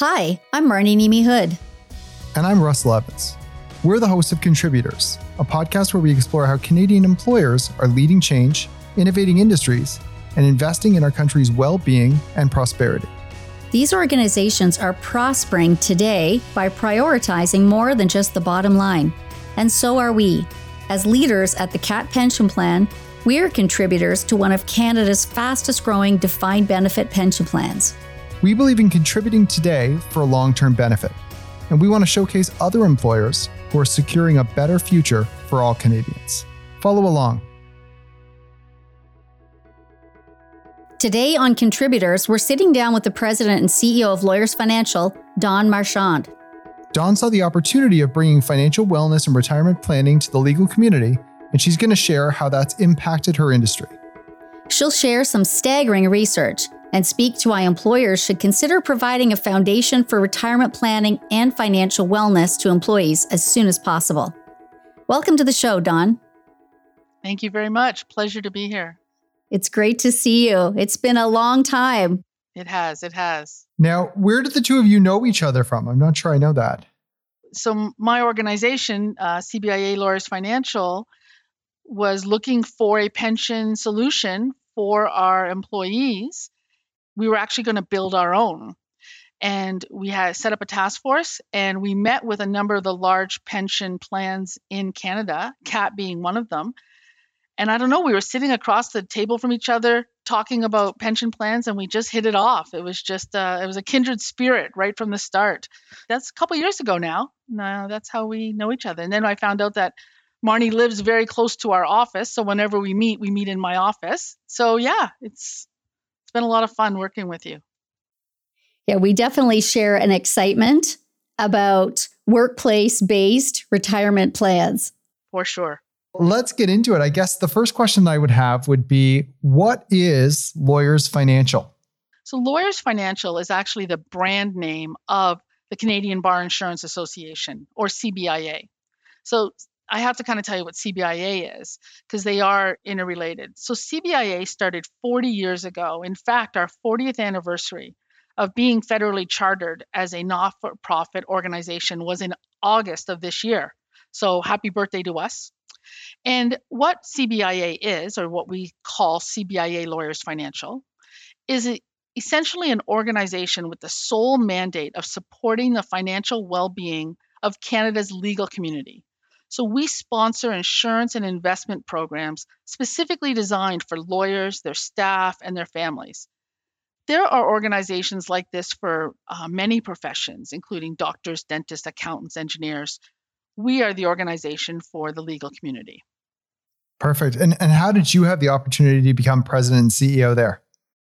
Hi, I'm Marnie Nemi Hood. And I'm Russell Evans. We're the hosts of Contributors, a podcast where we explore how Canadian employers are leading change, innovating industries, and investing in our country's well being and prosperity. These organizations are prospering today by prioritizing more than just the bottom line. And so are we. As leaders at the CAAT Pension Plan, we are contributors to one of Canada's fastest growing defined benefit pension plans. We believe in contributing today for a long term benefit, and we want to showcase other employers who are securing a better future for all Canadians. Follow along. Today on Contributors, we're sitting down with the president and CEO of Lawyers Financial, Dawn Marchand. Dawn saw the opportunity of bringing financial wellness and retirement planning to the legal community, and she's going to share how that's impacted her industry. She'll share some staggering research and speak to why employers should consider providing a foundation for retirement planning and financial wellness to employees as soon as possible. Welcome to the show, Dawn. Thank you very much. Pleasure to be here. It's great to see you. It's been a long time. It has. It has. Now, where did the two of you know each other from? I'm not sure I know that. So, my organization, uh, CBIA Lawyers Financial, was looking for a pension solution for our employees we were actually going to build our own. And we had set up a task force and we met with a number of the large pension plans in Canada, CAAT being one of them. And I don't know, we were sitting across the table from each other talking about pension plans and we just hit it off. It was just, uh, it was a kindred spirit right from the start. That's a couple years ago now. Now that's how we know each other. And then I found out that Marnie lives very close to our office. So whenever we meet, we meet in my office. So yeah, it's it's been a lot of fun working with you. Yeah, we definitely share an excitement about workplace based retirement plans. For sure. Let's get into it. I guess the first question I would have would be what is Lawyers Financial? So, Lawyers Financial is actually the brand name of the Canadian Bar Insurance Association, or CBIA. So, I have to kind of tell you what CBIA is because they are interrelated. So, CBIA started 40 years ago. In fact, our 40th anniversary of being federally chartered as a not for profit organization was in August of this year. So, happy birthday to us. And what CBIA is, or what we call CBIA Lawyers Financial, is essentially an organization with the sole mandate of supporting the financial well being of Canada's legal community. So we sponsor insurance and investment programs specifically designed for lawyers, their staff, and their families. There are organizations like this for uh, many professions, including doctors, dentists, accountants, engineers. We are the organization for the legal community. Perfect. And, and how did you have the opportunity to become president and CEO there?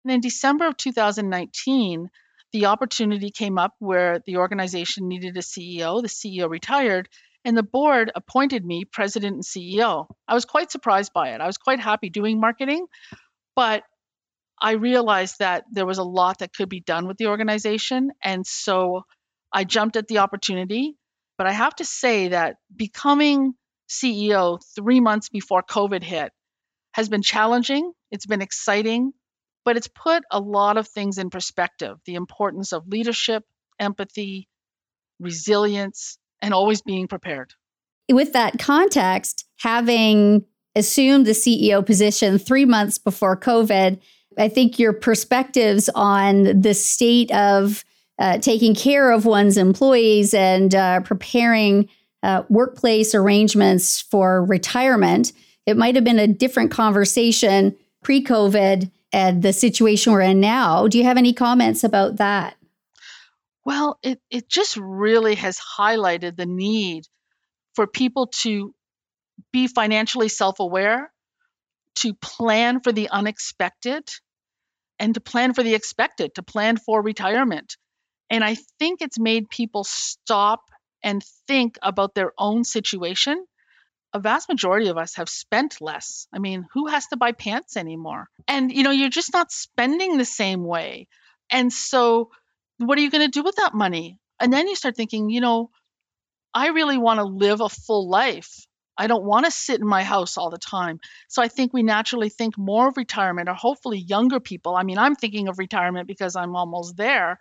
And in December of 2019, the opportunity came up where the organization needed a CEO. The CEO retired, and the board appointed me president and CEO. I was quite surprised by it. I was quite happy doing marketing, but I realized that there was a lot that could be done with the organization. And so I jumped at the opportunity. But I have to say that becoming CEO three months before COVID hit has been challenging. It's been exciting, but it's put a lot of things in perspective the importance of leadership, empathy, resilience, and always being prepared. With that context, having assumed the CEO position three months before COVID, I think your perspectives on the state of uh, taking care of one's employees and uh, preparing uh, workplace arrangements for retirement, it might have been a different conversation pre COVID and the situation we're in now. Do you have any comments about that? Well, it, it just really has highlighted the need for people to be financially self aware, to plan for the unexpected, and to plan for the expected, to plan for retirement. And I think it's made people stop and think about their own situation. A vast majority of us have spent less. I mean, who has to buy pants anymore? And, you know, you're just not spending the same way. And so, what are you going to do with that money? And then you start thinking, you know, I really want to live a full life. I don't want to sit in my house all the time. So I think we naturally think more of retirement, or hopefully younger people. I mean, I'm thinking of retirement because I'm almost there.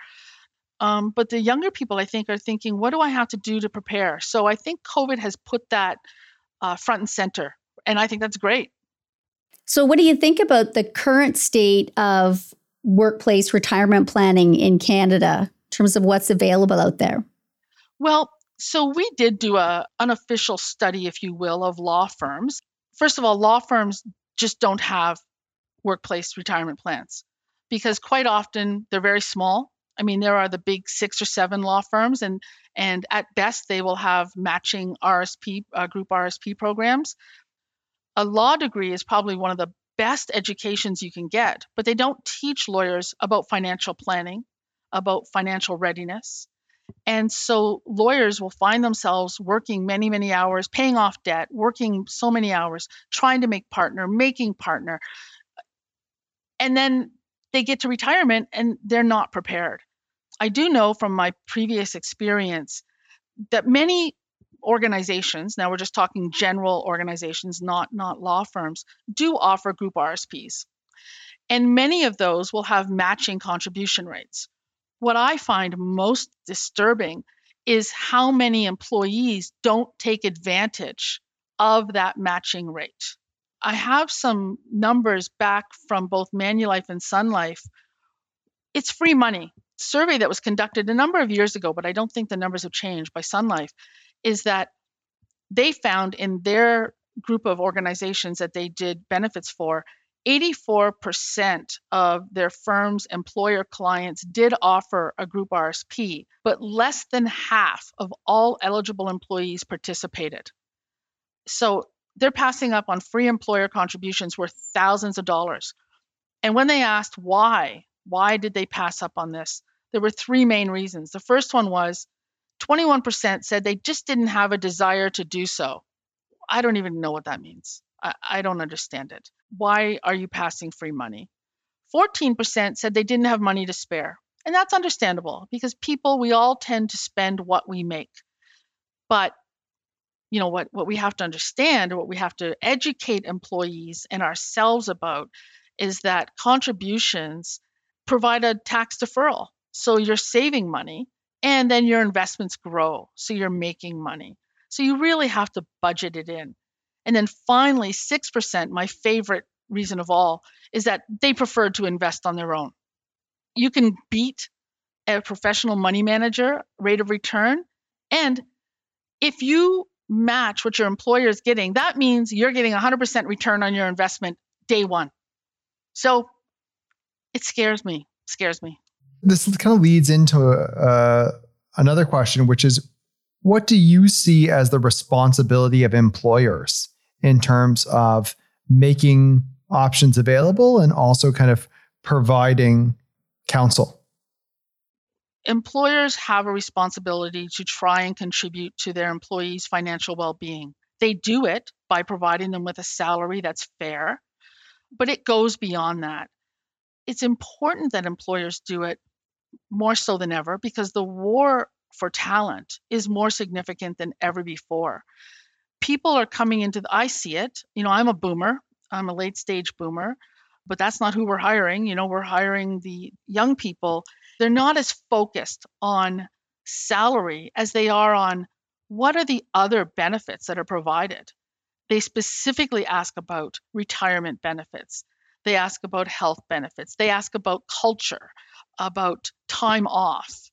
Um, but the younger people, I think, are thinking, what do I have to do to prepare? So I think COVID has put that uh, front and center. And I think that's great. So, what do you think about the current state of workplace retirement planning in Canada in terms of what's available out there? Well, so we did do a unofficial study, if you will, of law firms. First of all, law firms just don't have workplace retirement plans because quite often they're very small. I mean, there are the big six or seven law firms, and and at best they will have matching RSP uh, group RSP programs. A law degree is probably one of the best educations you can get, but they don't teach lawyers about financial planning, about financial readiness, and so lawyers will find themselves working many, many hours, paying off debt, working so many hours, trying to make partner, making partner. And then they get to retirement and they're not prepared. I do know from my previous experience that many organizations, now we're just talking general organizations, not, not law firms, do offer group RSPs. And many of those will have matching contribution rates. What I find most disturbing is how many employees don't take advantage of that matching rate. I have some numbers back from both Manulife and Sun Life. It's free money. Survey that was conducted a number of years ago, but I don't think the numbers have changed by Sun Life, is that they found in their group of organizations that they did benefits for 84% of their firm's employer clients did offer a group RSP, but less than half of all eligible employees participated. So they're passing up on free employer contributions worth thousands of dollars. And when they asked why, why did they pass up on this? There were three main reasons. The first one was 21% said they just didn't have a desire to do so. I don't even know what that means. I, I don't understand it. Why are you passing free money? 14% said they didn't have money to spare. And that's understandable because people, we all tend to spend what we make. But you know what what we have to understand what we have to educate employees and ourselves about is that contributions provide a tax deferral so you're saving money and then your investments grow so you're making money so you really have to budget it in and then finally, 6%, my favorite reason of all, is that they prefer to invest on their own. You can beat a professional money manager rate of return. And if you match what your employer is getting, that means you're getting 100% return on your investment day one. So it scares me, scares me. This kind of leads into uh, another question, which is what do you see as the responsibility of employers in terms of making options available and also kind of providing counsel? Employers have a responsibility to try and contribute to their employees' financial well being. They do it by providing them with a salary that's fair, but it goes beyond that. It's important that employers do it more so than ever because the war for talent is more significant than ever before people are coming into the, I see it. You know, I'm a boomer, I'm a late stage boomer, but that's not who we're hiring. You know, we're hiring the young people. They're not as focused on salary as they are on what are the other benefits that are provided. They specifically ask about retirement benefits. They ask about health benefits. They ask about culture, about time off.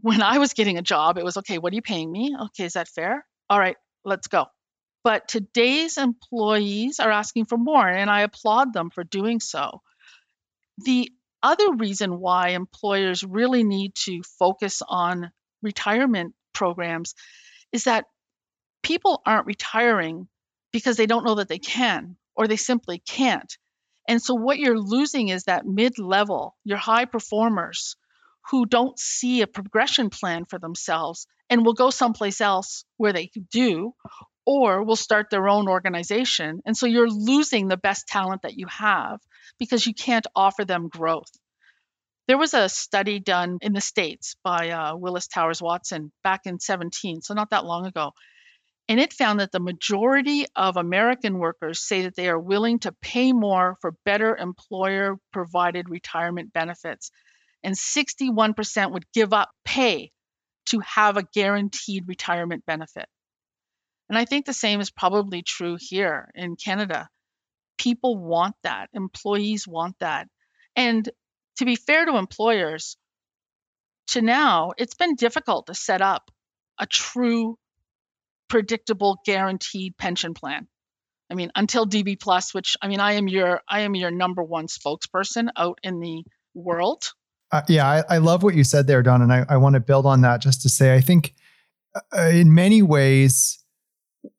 When I was getting a job, it was okay, what are you paying me? Okay, is that fair? All right, let's go. But today's employees are asking for more, and I applaud them for doing so. The other reason why employers really need to focus on retirement programs is that people aren't retiring because they don't know that they can or they simply can't. And so what you're losing is that mid level, your high performers who don't see a progression plan for themselves and will go someplace else where they do or will start their own organization. And so you're losing the best talent that you have because you can't offer them growth. There was a study done in the States by uh, Willis Towers Watson back in 17, so not that long ago. And it found that the majority of American workers say that they are willing to pay more for better employer provided retirement benefits. And 61% would give up pay to have a guaranteed retirement benefit. And I think the same is probably true here in Canada. People want that, employees want that. And to be fair to employers, to now, it's been difficult to set up a true, predictable, guaranteed pension plan. I mean, until DB Plus, which I mean, I am your I am your number one spokesperson out in the world. Uh, yeah, I, I, love what you said there, Dawn, and I, I want to build on that just to say I think uh, in many ways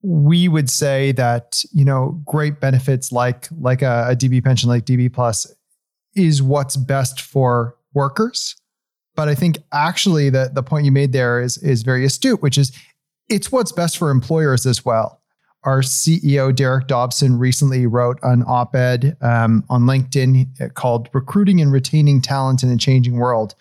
we would say that you know great benefits like like a, a DB pension like DB Plus is what's best for workers. But I think actually the the point you made there is is very astute, which is it's what's best for employers as well our CEO, Derek Dobson, recently wrote an op ed um, on LinkedIn called Recruiting and Retaining Talent in a Changing World.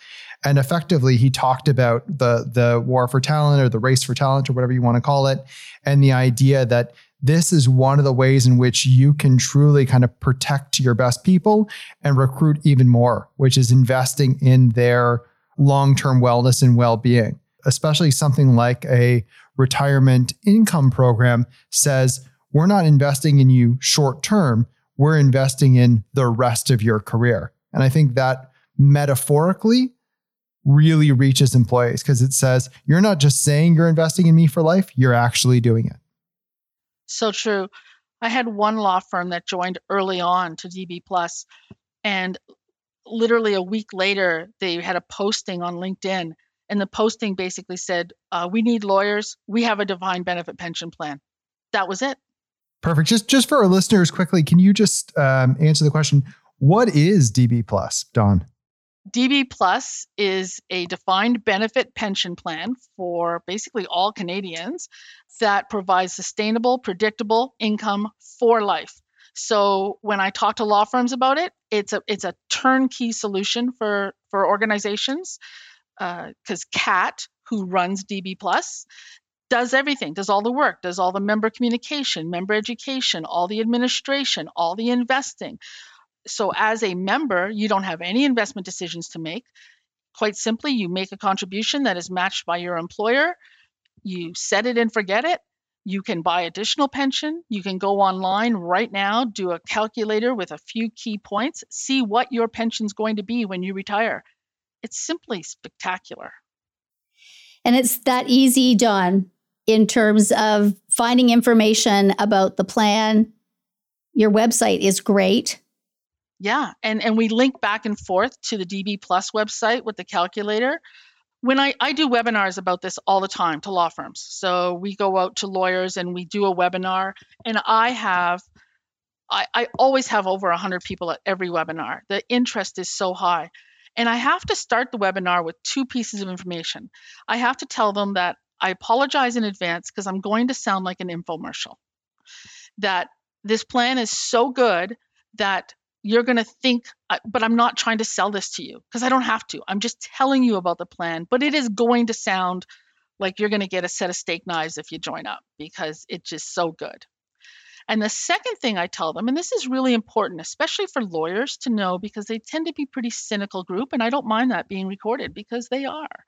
And effectively, he talked about the, the war for talent or the race for talent or whatever you want to call it, and the idea that this is one of the ways in which you can truly kind of protect your best people and recruit even more, which is investing in their long term wellness and well being, especially something like a retirement income program says we're not investing in you short term, we're investing in the rest of your career. And I think that metaphorically really reaches employees because it says you're not just saying you're investing in me for life, you're actually doing it. So true. I had one law firm that joined early on to DB Plus, and literally a week later, they had a posting on LinkedIn and the posting basically said, uh, "We need lawyers. We have a defined benefit pension plan." That was it. Perfect. Just just for our listeners, quickly, can you just um, answer the question? What is DB Plus, Dawn? DB Plus is a defined benefit pension plan for basically all Canadians that provides sustainable, predictable income for life. So when I talk to law firms about it, it's a it's a turnkey solution for for organizations because uh, CAAT, who runs DB Plus, does everything, does all the work, does all the member communication, member education, all the administration, all the investing. So, as a member, you don't have any investment decisions to make. Quite simply, you make a contribution that is matched by your employer. You set it and forget it. You can buy additional pension. You can go online right now, do a calculator with a few key points, see what your pension is going to be when you retire it's simply spectacular. And it's that easy, Dawn, in terms of finding information about the plan. Your website is great. Yeah, and and we link back and forth to the DB Plus website with the calculator. When I, I do webinars about this all the time to law firms. So we go out to lawyers and we do a webinar, and I have I, I always have over 100 people at every webinar. The interest is so high. And I have to start the webinar with two pieces of information. I have to tell them that I apologize in advance because I'm going to sound like an infomercial. That this plan is so good that you're going to think, uh, but I'm not trying to sell this to you because I don't have to. I'm just telling you about the plan, but it is going to sound like you're going to get a set of steak knives if you join up because it's just so good. And the second thing I tell them, and this is really important, especially for lawyers to know because they tend to be pretty cynical group, and I don't mind that being recorded because they are.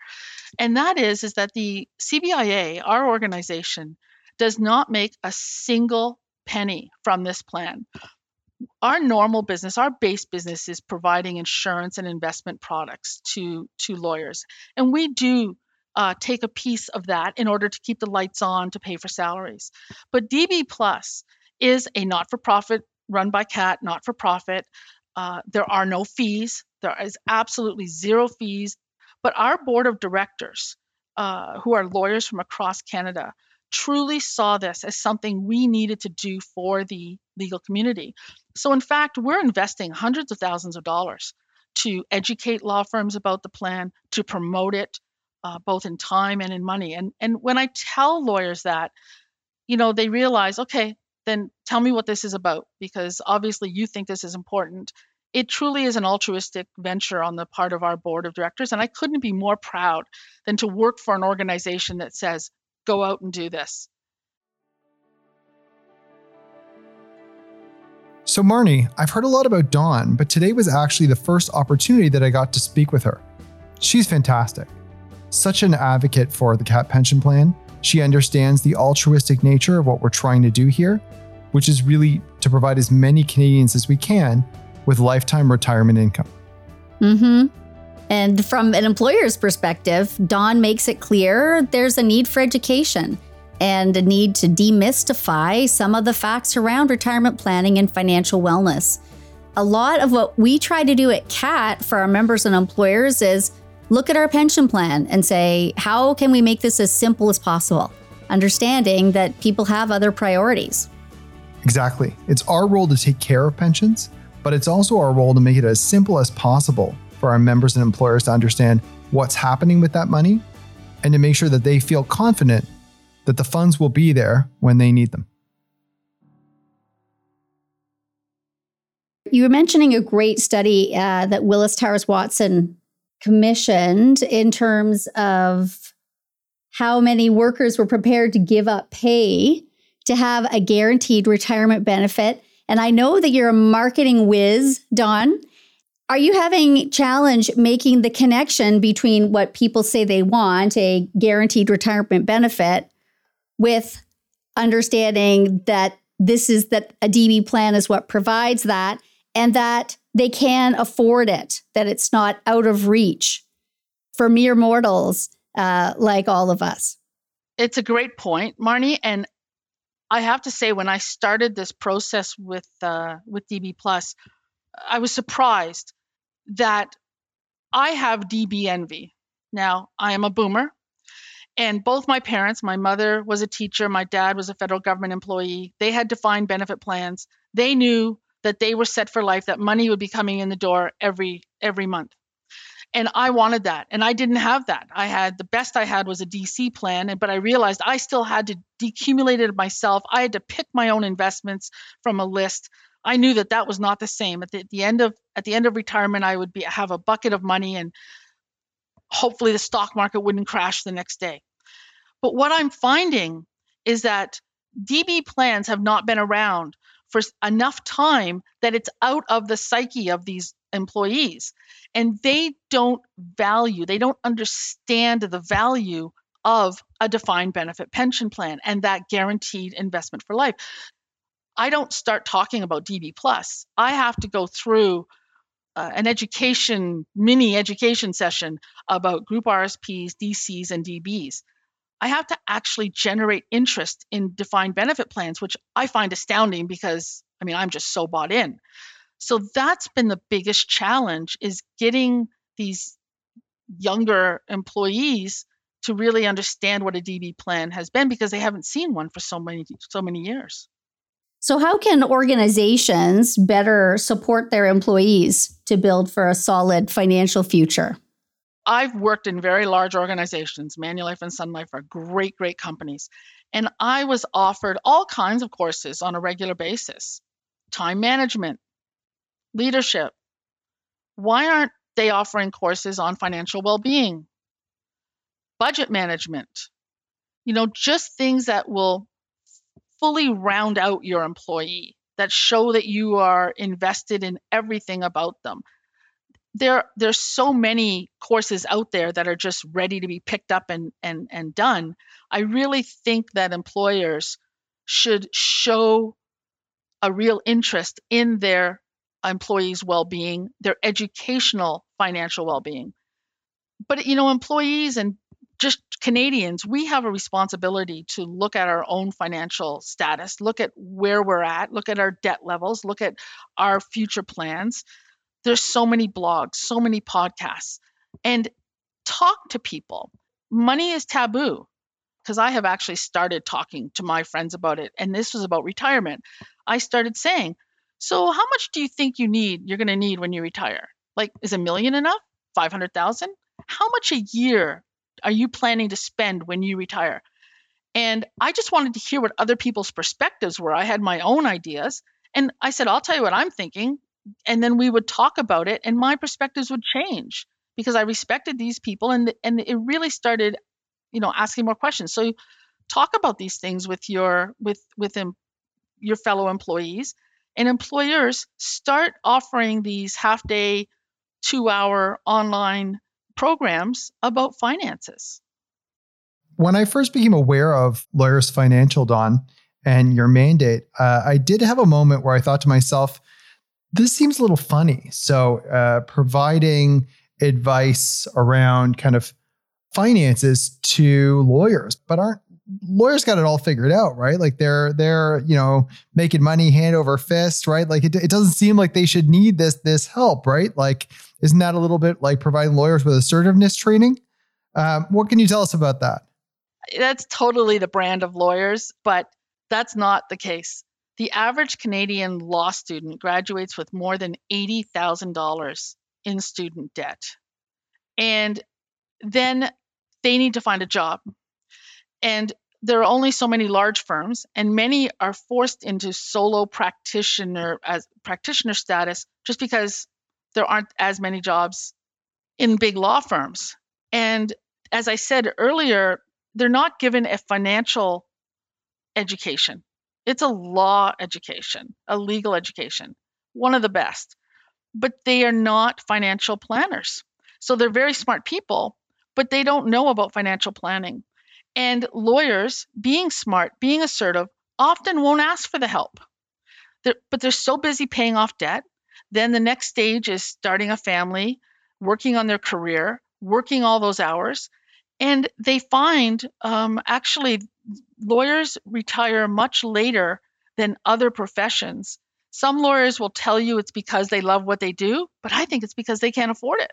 And that is, is that the CBIA, our organization, does not make a single penny from this plan. Our normal business, our base business is providing insurance and investment products to, to lawyers. And we do uh, take a piece of that in order to keep the lights on to pay for salaries. But DB Plus is a not for profit run by CAAT, not for profit. Uh, there are no fees. There is absolutely zero fees. But our board of directors, uh, who are lawyers from across Canada, truly saw this as something we needed to do for the legal community. So, in fact, we're investing hundreds of thousands of dollars to educate law firms about the plan, to promote it, uh, both in time and in money. And and when I tell lawyers that, you know, they realize, okay, then tell me what this is about because obviously you think this is important. It truly is an altruistic venture on the part of our board of directors. And I couldn't be more proud than to work for an organization that says, go out and do this. So, Marnie, I've heard a lot about Dawn, but today was actually the first opportunity that I got to speak with her. She's fantastic. Such an advocate for the CAAT pension plan. She understands the altruistic nature of what we're trying to do here, which is really to provide as many Canadians as we can with lifetime retirement income. Mm-hmm. And from an employer's perspective, Dawn makes it clear there's a need for education and a need to demystify some of the facts around retirement planning and financial wellness. A lot of what we try to do at CAAT for our members and employers is look at our pension plan and say, how can we make this as simple as possible? Understanding that people have other priorities. Exactly. It's our role to take care of pensions, but it's also our role to make it as simple as possible for our members and employers to understand what's happening with that money and to make sure that they feel confident that the funds will be there when they need them. You were mentioning a great study uh, that Willis Towers Watson commissioned in terms of how many workers were prepared to give up pay to have a guaranteed retirement benefit. And I know that you're a marketing whiz, Dawn. Are you having challenge making the connection between what people say they want, a guaranteed retirement benefit, with understanding that this is that a DB plan is what provides that and that they can afford it, that it's not out of reach for mere mortals uh, like all of us. It's a great point, Marnie. And I have to say, when I started this process with uh, with DB Plus, I was surprised that I have DB envy. Now, I am a boomer, and both my parents, my mother was a teacher, my dad was a federal government employee. They had defined benefit plans. They knew that they were set for life, that money would be coming in the door every every month. And I wanted that. And I didn't have that. I had the best I had was a DC plan, but I realized I still had to decumulate it myself. I had to pick my own investments from a list. I knew that that was not the same. At the, at the end of at the end of retirement, I would be have a bucket of money and hopefully the stock market wouldn't crash the next day. But what I'm finding is that DB plans have not been around for enough time that it's out of the psyche of these employees. And they don't value they don't understand the value of a defined benefit pension plan and that guaranteed investment for life. I don't start talking about db plus. I have to go through uh, an education mini education session about group rsps dcs and dbs I have to actually generate interest in defined benefit plans, which I find astounding because I mean, I'm just so bought in. So that's been the biggest challenge is getting these younger employees to really understand what a DB plan has been because they haven't seen one for so many so many years. So how can organizations better support their employees to build for a solid financial future? I've worked in very large organizations. Manulife and Sun Life are great, great companies. And I was offered all kinds of courses on a regular basis time management, leadership. Why aren't they offering courses on financial well being, budget management? You know, just things that will fully round out your employee, that show that you are invested in everything about them there there's so many courses out there that are just ready to be picked up and and and done. I really think that employers should show a real interest in their employees well-being their educational financial well-being. But you know employees and just Canadians, we have a responsibility to look at our own financial status, look at where we're at, look at our debt levels, look at our future plans there's so many blogs, so many podcasts, and talk to people. Money is taboo because I have actually started talking to my friends about it, and this was about retirement. I started saying, So, how much do you think you need, you're going to need when you retire? Like, is a million enough? 500,000? How much a year are you planning to spend when you retire? And I just wanted to hear what other people's perspectives were. I had my own ideas. And I said, I'll tell you what I'm thinking and then we would talk about it and my perspectives would change because I respected these people and and it really started you know asking more questions so talk about these things with your with with them, your fellow employees And employers start offering these half day, two hour online programs about finances. When I first became aware of Lawyers Financial, Dawn, and your mandate, uh, I did have a moment where I thought to myself, this seems a little funny. So, uh, providing advice around kind of finances to lawyers, but aren't lawyers got it all figured out, right? Like they're they're you know making money hand over fist, right? Like it, it doesn't seem like they should need this this help, right? Like isn't that a little bit like providing lawyers with assertiveness training? Um, what can you tell us about that? That's totally the brand of lawyers, but that's not the case. The average Canadian law student graduates with more than $80,000 in student debt. And then they need to find a job. And there are only so many large firms, and many are forced into solo practitioner as practitioner status just because there aren't as many jobs in big law firms. And as I said earlier, they're not given a financial education. It's a law education, a legal education, one of the best. But they are not financial planners. So they're very smart people, but they don't know about financial planning. And lawyers, being smart, being assertive, often won't ask for the help. They're, but they're so busy paying off debt. Then the next stage is starting a family, working on their career, working all those hours. And they find um, actually lawyers retire much later than other professions. Some lawyers will tell you it's because they love what they do, but I think it's because they can't afford it.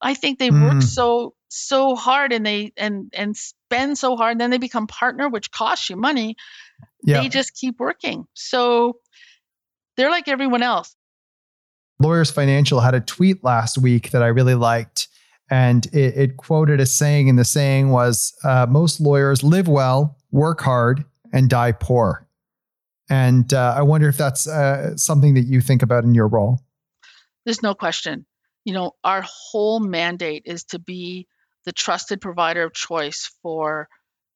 I think they mm. work so so hard and they and and spend so hard and then they become partner which costs you money. Yeah. They just keep working. So they're like everyone else. Lawyers Financial had a tweet last week that I really liked. And it, it quoted a saying, and the saying was uh, Most lawyers live well, work hard, and die poor. And uh, I wonder if that's uh, something that you think about in your role. There's no question you know, our whole mandate is to be the trusted provider of choice for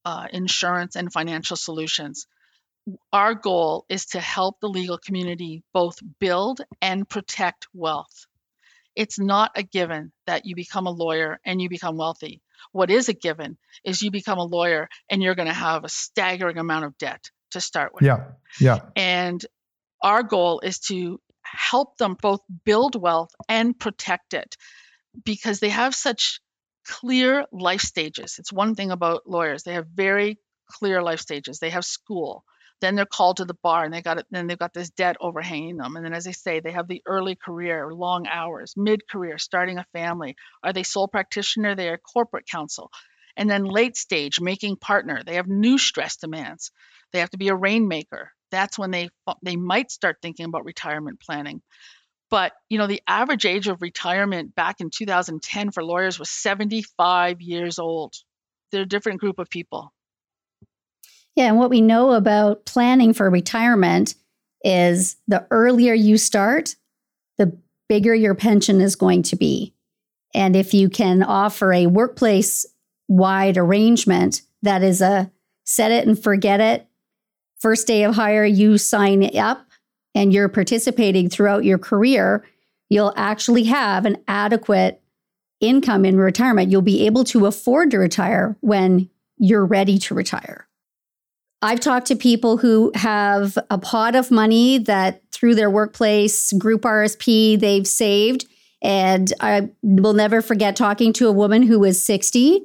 uh, insurance and financial solutions. Our goal is to help the legal community both build and protect wealth. It's not a given that you become a lawyer and you become wealthy. What is a given is you become a lawyer and you're going to have a staggering amount of debt to start with. Yeah. Yeah. And our goal is to help them both build wealth and protect it because they have such clear life stages. It's one thing about lawyers, they have very clear life stages. They have school, then they're called to the bar and they got it then they've got this debt overhanging them and then as i say they have the early career long hours mid career starting a family are they sole practitioner they are corporate counsel and then late stage making partner they have new stress demands they have to be a rainmaker that's when they they might start thinking about retirement planning. But you know, the average age of retirement back in 2010 for lawyers was 75 years old. They're a different group of people. Yeah, and what we know about planning for retirement is the earlier you start, the bigger your pension is going to be. And if you can offer a workplace wide arrangement that is a set it and forget it first day of hire, you sign up and you're participating throughout your career, you'll actually have an adequate income in retirement. You'll be able to afford to retire when you're ready to retire. I've talked to people who have a pot of money that through their workplace group RSP they've saved. And I will never forget talking to a woman who was 60.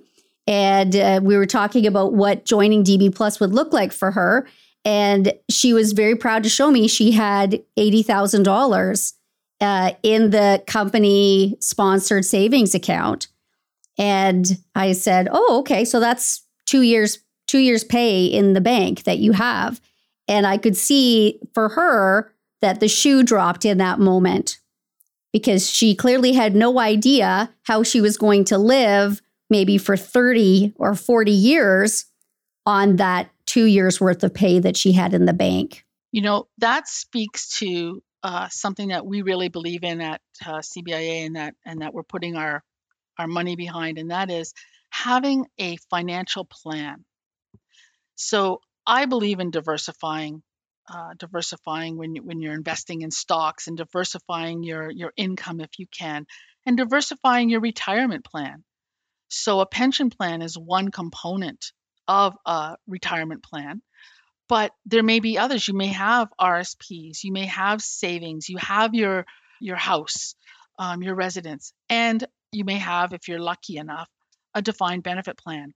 And uh, we were talking about what joining DB Plus would look like for her. And she was very proud to show me she had $80,000 uh, in the company sponsored savings account. And I said, Oh, okay. So that's two years, two years pay in the bank that you have. And I could see for her that the shoe dropped in that moment because she clearly had no idea how she was going to live maybe for 30 or 40 years on that two years worth of pay that she had in the bank. You know, that speaks to uh, something that we really believe in at uh, CBIA and that and that we're putting our our money behind, and that is having a financial plan. So I believe in diversifying uh, diversifying when you, when you're investing in stocks and diversifying your your income if you can, and diversifying your retirement plan. So a pension plan is one component of a retirement plan, but there may be others. You may have RSPs, you may have savings, you have your your house, um, your residence, and you may have, if you're lucky enough, a defined benefit plan.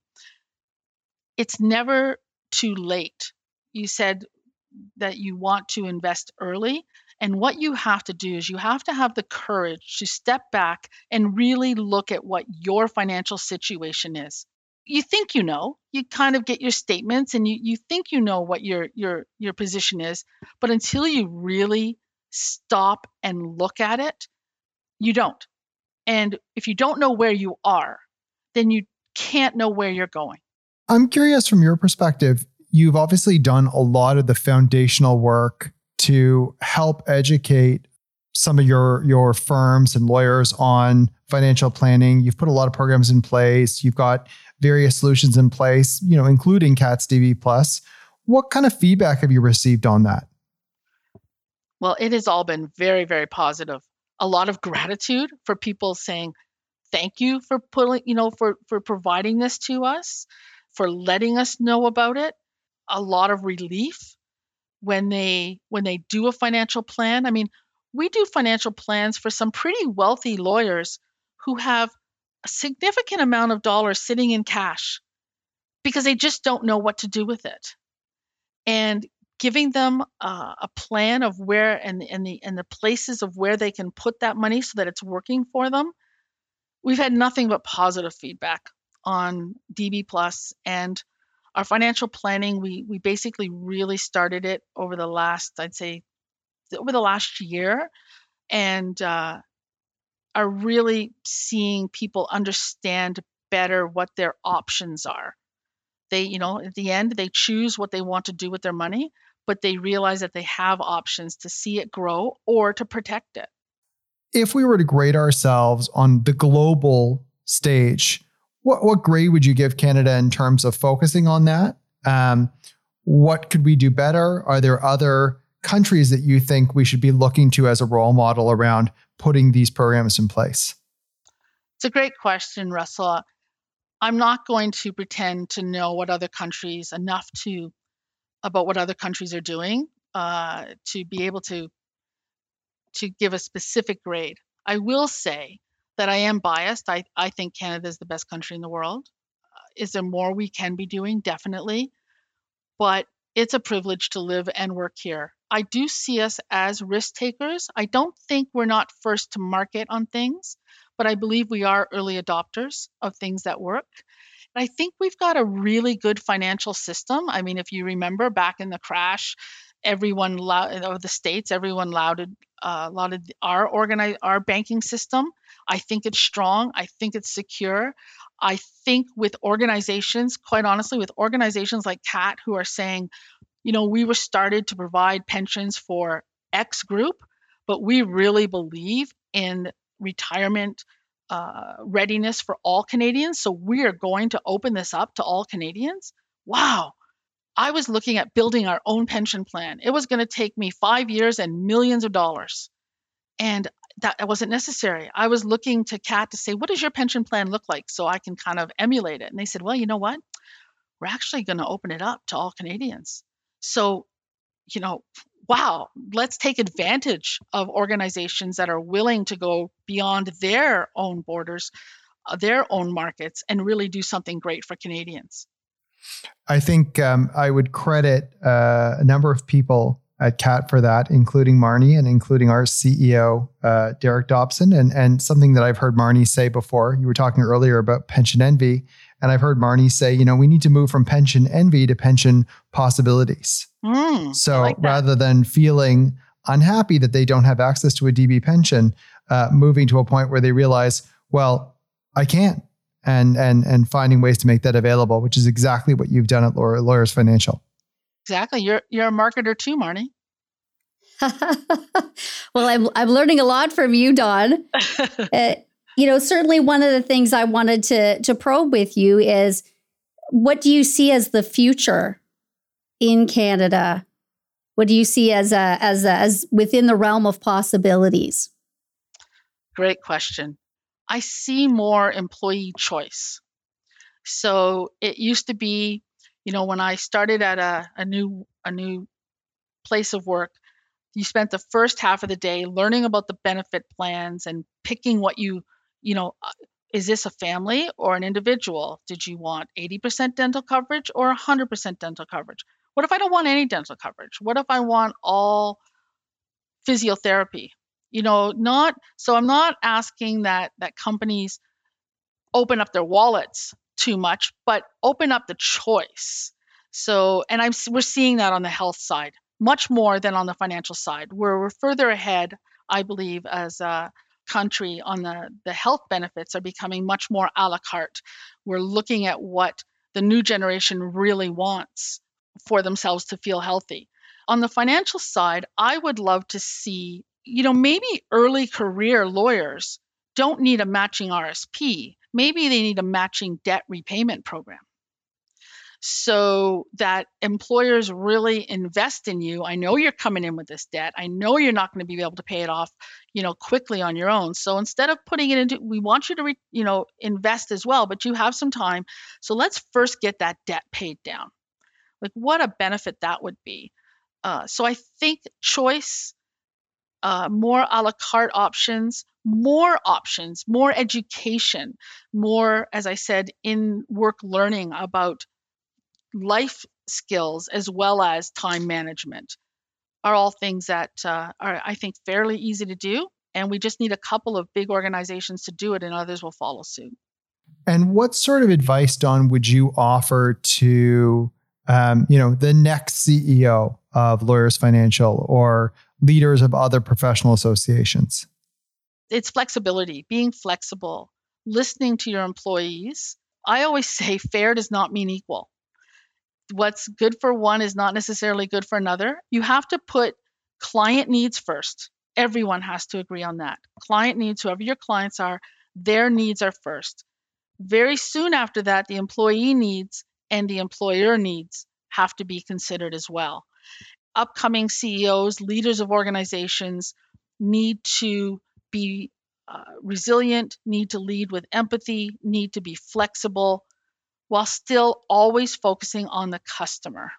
It's never too late. You said that you want to invest early. And what you have to do is you have to have the courage to step back and really look at what your financial situation is. You think you know, you kind of get your statements and you, you think you know what your your your position is, but until you really stop and look at it, you don't. And if you don't know where you are, then you can't know where you're going. I'm curious from your perspective, you've obviously done a lot of the foundational work to help educate some of your your firms and lawyers on financial planning. You've put a lot of programs in place. You've got various solutions in place, you know, including CAAT's DB Plus. What kind of feedback have you received on that? Well, it has all been very, very positive. A lot of gratitude for people saying, "Thank you for pulling, you know, for for providing this to us, for letting us know about it." a lot of relief when they when they do a financial plan. I mean, we do financial plans for some pretty wealthy lawyers who have a significant amount of dollars sitting in cash because they just don't know what to do with it. And giving them uh, a plan of where and, and the and the places of where they can put that money so that it's working for them. We've had nothing but positive feedback on DB Plus and our financial planning we we basically really started it over the last i'd say over the last year and uh, are really seeing people understand better what their options are. They you know at the end they choose what they want to do with their money but they realize that they have options to see it grow or to protect it. If we were to grade ourselves on the global stage what what grade would you give Canada in terms of focusing on that? Um, what could we do better? Are there other countries that you think we should be looking to as a role model around putting these programs in place? It's a great question, Russell. I'm not going to pretend to know what other countries enough to about what other countries are doing uh, to be able to to give a specific grade. I will say that I am biased. I, I think Canada is the best country in the world. Is there more we can be doing? Definitely. But it's a privilege to live and work here. I do see us as risk takers. I don't think we're not first to market on things, but I believe we are early adopters of things that work. And I think we've got a really good financial system. I mean, if you remember back in the crash, everyone of the states, everyone lauded uh, lauded our organize our banking system. I think it's strong. I think it's secure. I think with organizations, quite honestly, with organizations like CAAT who are saying, you know, we were started to provide pensions for X group, but we really believe in retirement uh, readiness for all Canadians. So we are going to open this up to all Canadians. Wow. I was looking at building our own pension plan. It was going to take me five years and millions of dollars. And that wasn't necessary. I was looking to CAAT to say, what does your pension plan look like? So I can kind of emulate it. And they said, well, you know what? We're actually going to open it up to all Canadians. So, you know, wow, let's take advantage of organizations that are willing to go beyond their own borders, uh, their own markets, and really do something great for Canadians. I think um, I would credit uh, a number of people at CAAT for that, including Marnie and including our CEO, uh, Derek Dobson. And, and something that I've heard Marnie say before, you were talking earlier about pension envy. And I've heard Marnie say, you know, we need to move from pension envy to pension possibilities. Mm, so like rather than feeling unhappy that they don't have access to a DB pension, uh, moving to a point where they realize, well, I can't. And, and, and finding ways to make that available, which is exactly what you've done at Lawyers Financial. Exactly. You're you're a marketer too, Marnie. well, I'm I'm learning a lot from you, Dawn. uh, you know, certainly one of the things I wanted to to probe with you is what do you see as the future in Canada What do you see as a, as a, as within the realm of possibilities? Great question. I see more employee choice. So it used to be, you know, when I started at a, a new a new place of work, you spent the first half of the day learning about the benefit plans and picking what you, you know, uh, is this a family or an individual? Did you want 80% dental coverage or 100% dental coverage? What if I don't want any dental coverage? What if I want all physiotherapy? You know, not so I'm not asking that that companies open up their wallets too much, but open up the choice. So, and I'm we're seeing that on the health side much more than on the financial side. Where we're further ahead, I believe, as a country on the the health benefits are becoming much more a la carte. We're looking at what the new generation really wants for themselves to feel healthy. On the financial side, I would love to see, you know, maybe early career lawyers don't need a matching RSP. Maybe they need a matching debt repayment program so that employers really invest in you. I know you're coming in with this debt. I know you're not going to be able to pay it off, you know, quickly on your own. So instead of putting it into, we want you to, re, you know, invest as well, but you have some time. So let's first get that debt paid down. Like what a benefit that would be. Uh, so I think choice, uh, more a la carte options, more options, more education, more, as I said, in work learning about life skills as well as time management are all things that uh, are, I think, fairly easy to do. And we just need a couple of big organizations to do it, and others will follow suit. And what sort of advice, Dawn, would you offer to, um, you know, the next CEO of Lawyers Financial or leaders of other professional associations? It's flexibility, being flexible, listening to your employees. I always say fair does not mean equal what's good for one is not necessarily good for another. You have to put client needs first. Everyone has to agree on that. Client needs, whoever your clients are, their needs are first. Very soon after that, the employee needs and the employer needs have to be considered as well. Upcoming CEOs, leaders of organizations need to be uh, resilient, need to lead with empathy, need to be flexible, while still always focusing on the customer.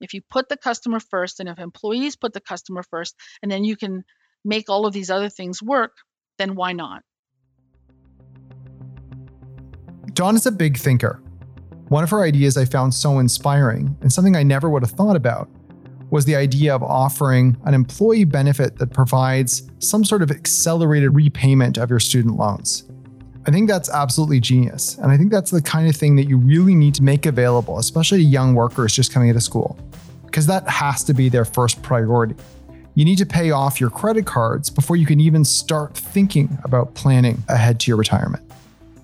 If you put the customer first, and if employees put the customer first, and then you can make all of these other things work, then why not? Dawn is a big thinker. One of her ideas I found so inspiring, and something I never would have thought about, was the idea of offering an employee benefit that provides some sort of accelerated repayment of your student loans. I think that's absolutely genius. And I think that's the kind of thing that you really need to make available, especially to young workers just coming out of school, because that has to be their first priority. You need to pay off your credit cards before you can even start thinking about planning ahead to your retirement.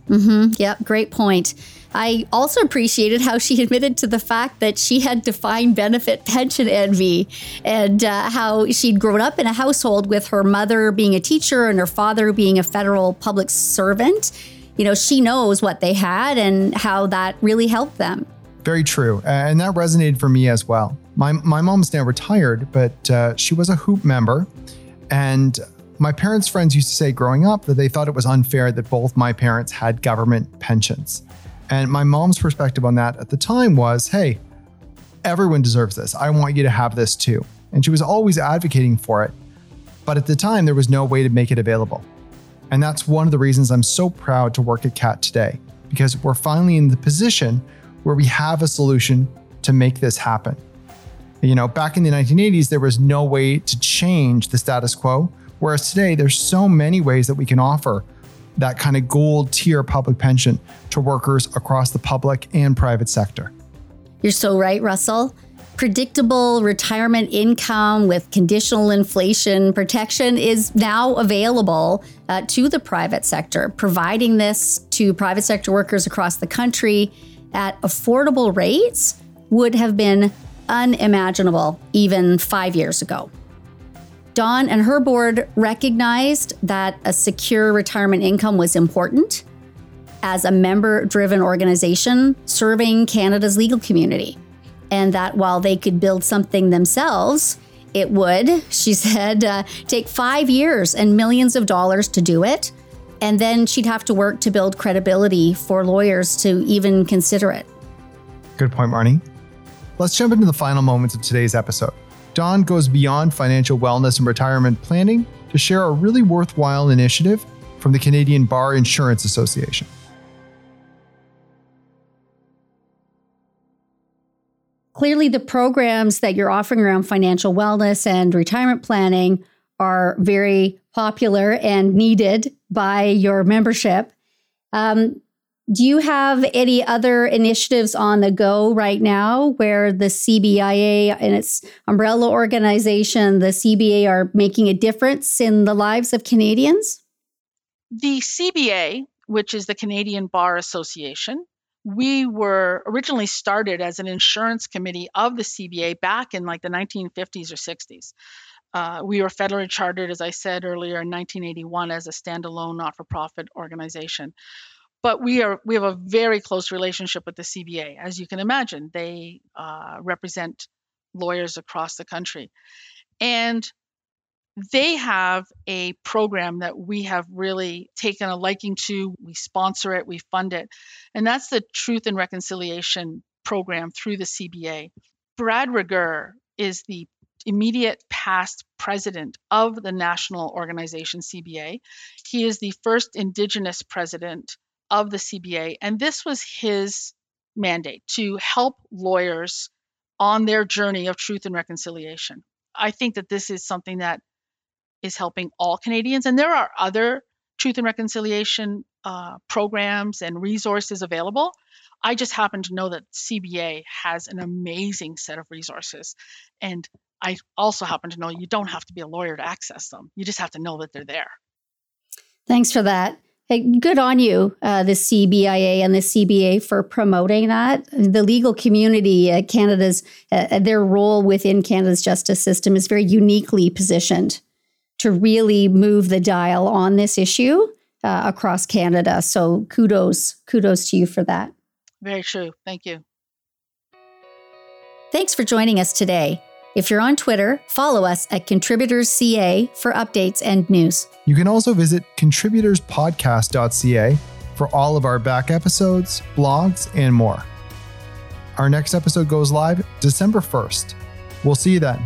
Mm-hmm. Yep, great point. I also appreciated how she admitted to the fact that she had defined benefit pension envy and uh, how she'd grown up in a household with her mother being a teacher and her father being a federal public servant. You know, she knows what they had and how that really helped them. Very true. And that resonated for me as well. My, my mom's now retired, but uh, she was a HOOPP member. And my parents' friends used to say growing up that they thought it was unfair that both my parents had government pensions. And my mom's perspective on that at the time was hey, everyone deserves this. I want you to have this too. And she was always advocating for it. But at the time, there was no way to make it available. And that's one of the reasons I'm so proud to work at CAAT today, because we're finally in the position where we have a solution to make this happen. You know, back in the 1980s, there was no way to change the status quo. Whereas today, there's so many ways that we can offer that kind of gold tier public pension to workers across the public and private sector. You're so right, Russell. Predictable retirement income with conditional inflation protection is now available uh, to the private sector, providing this to private sector workers across the country at affordable rates would have been unimaginable even five years ago. Dawn and her board recognized that a secure retirement income was important as a member driven organization serving Canada's legal community. And that while they could build something themselves, it would, she said, uh, take five years and millions of dollars to do it. And then she'd have to work to build credibility for lawyers to even consider it. Good point, Marnie. Let's jump into the final moments of today's episode. Dawn goes beyond financial wellness and retirement planning to share a really worthwhile initiative from the Canadian Bar Insurance Association. Clearly, the programs that you're offering around financial wellness and retirement planning are very popular and needed by your membership. Um, do you have any other initiatives on the go right now where the CBIA and its umbrella organization, the CBA, are making a difference in the lives of Canadians? The CBA, which is the Canadian Bar Association, we were originally started as an insurance committee of the CBA back in like the 1950s or 60s. Uh, we were federally chartered, as I said earlier, in 1981 as a standalone not-for-profit organization. But we are we have a very close relationship with the CBA, as you can imagine. They uh, represent lawyers across the country, and they have a program that we have really taken a liking to. We sponsor it, we fund it, and that's the Truth and Reconciliation program through the CBA. Brad Regehr is the immediate past president of the national organization CBA. He is the first Indigenous president of the CBA, and this was his mandate to help lawyers on their journey of truth and reconciliation. I think that this is something that is helping all Canadians. And there are other truth and reconciliation uh, programs and resources available. I just happen to know that CBA has an amazing set of resources. And I also happen to know you don't have to be a lawyer to access them, you just have to know that they're there. Thanks for that. Hey, good on you, uh, the CBIA and the CBA for promoting that. The legal community, uh, Canada's, uh, their role within Canada's justice system is very uniquely positioned to really move the dial on this issue uh, across Canada. So kudos, kudos to you for that. Very true. Thank you. Thanks for joining us today. If you're on Twitter, follow us at ContributorsCA for updates and news. You can also visit contributorspodcast.ca for all of our back episodes, blogs, and more. Our next episode goes live December 1st. We'll see you then.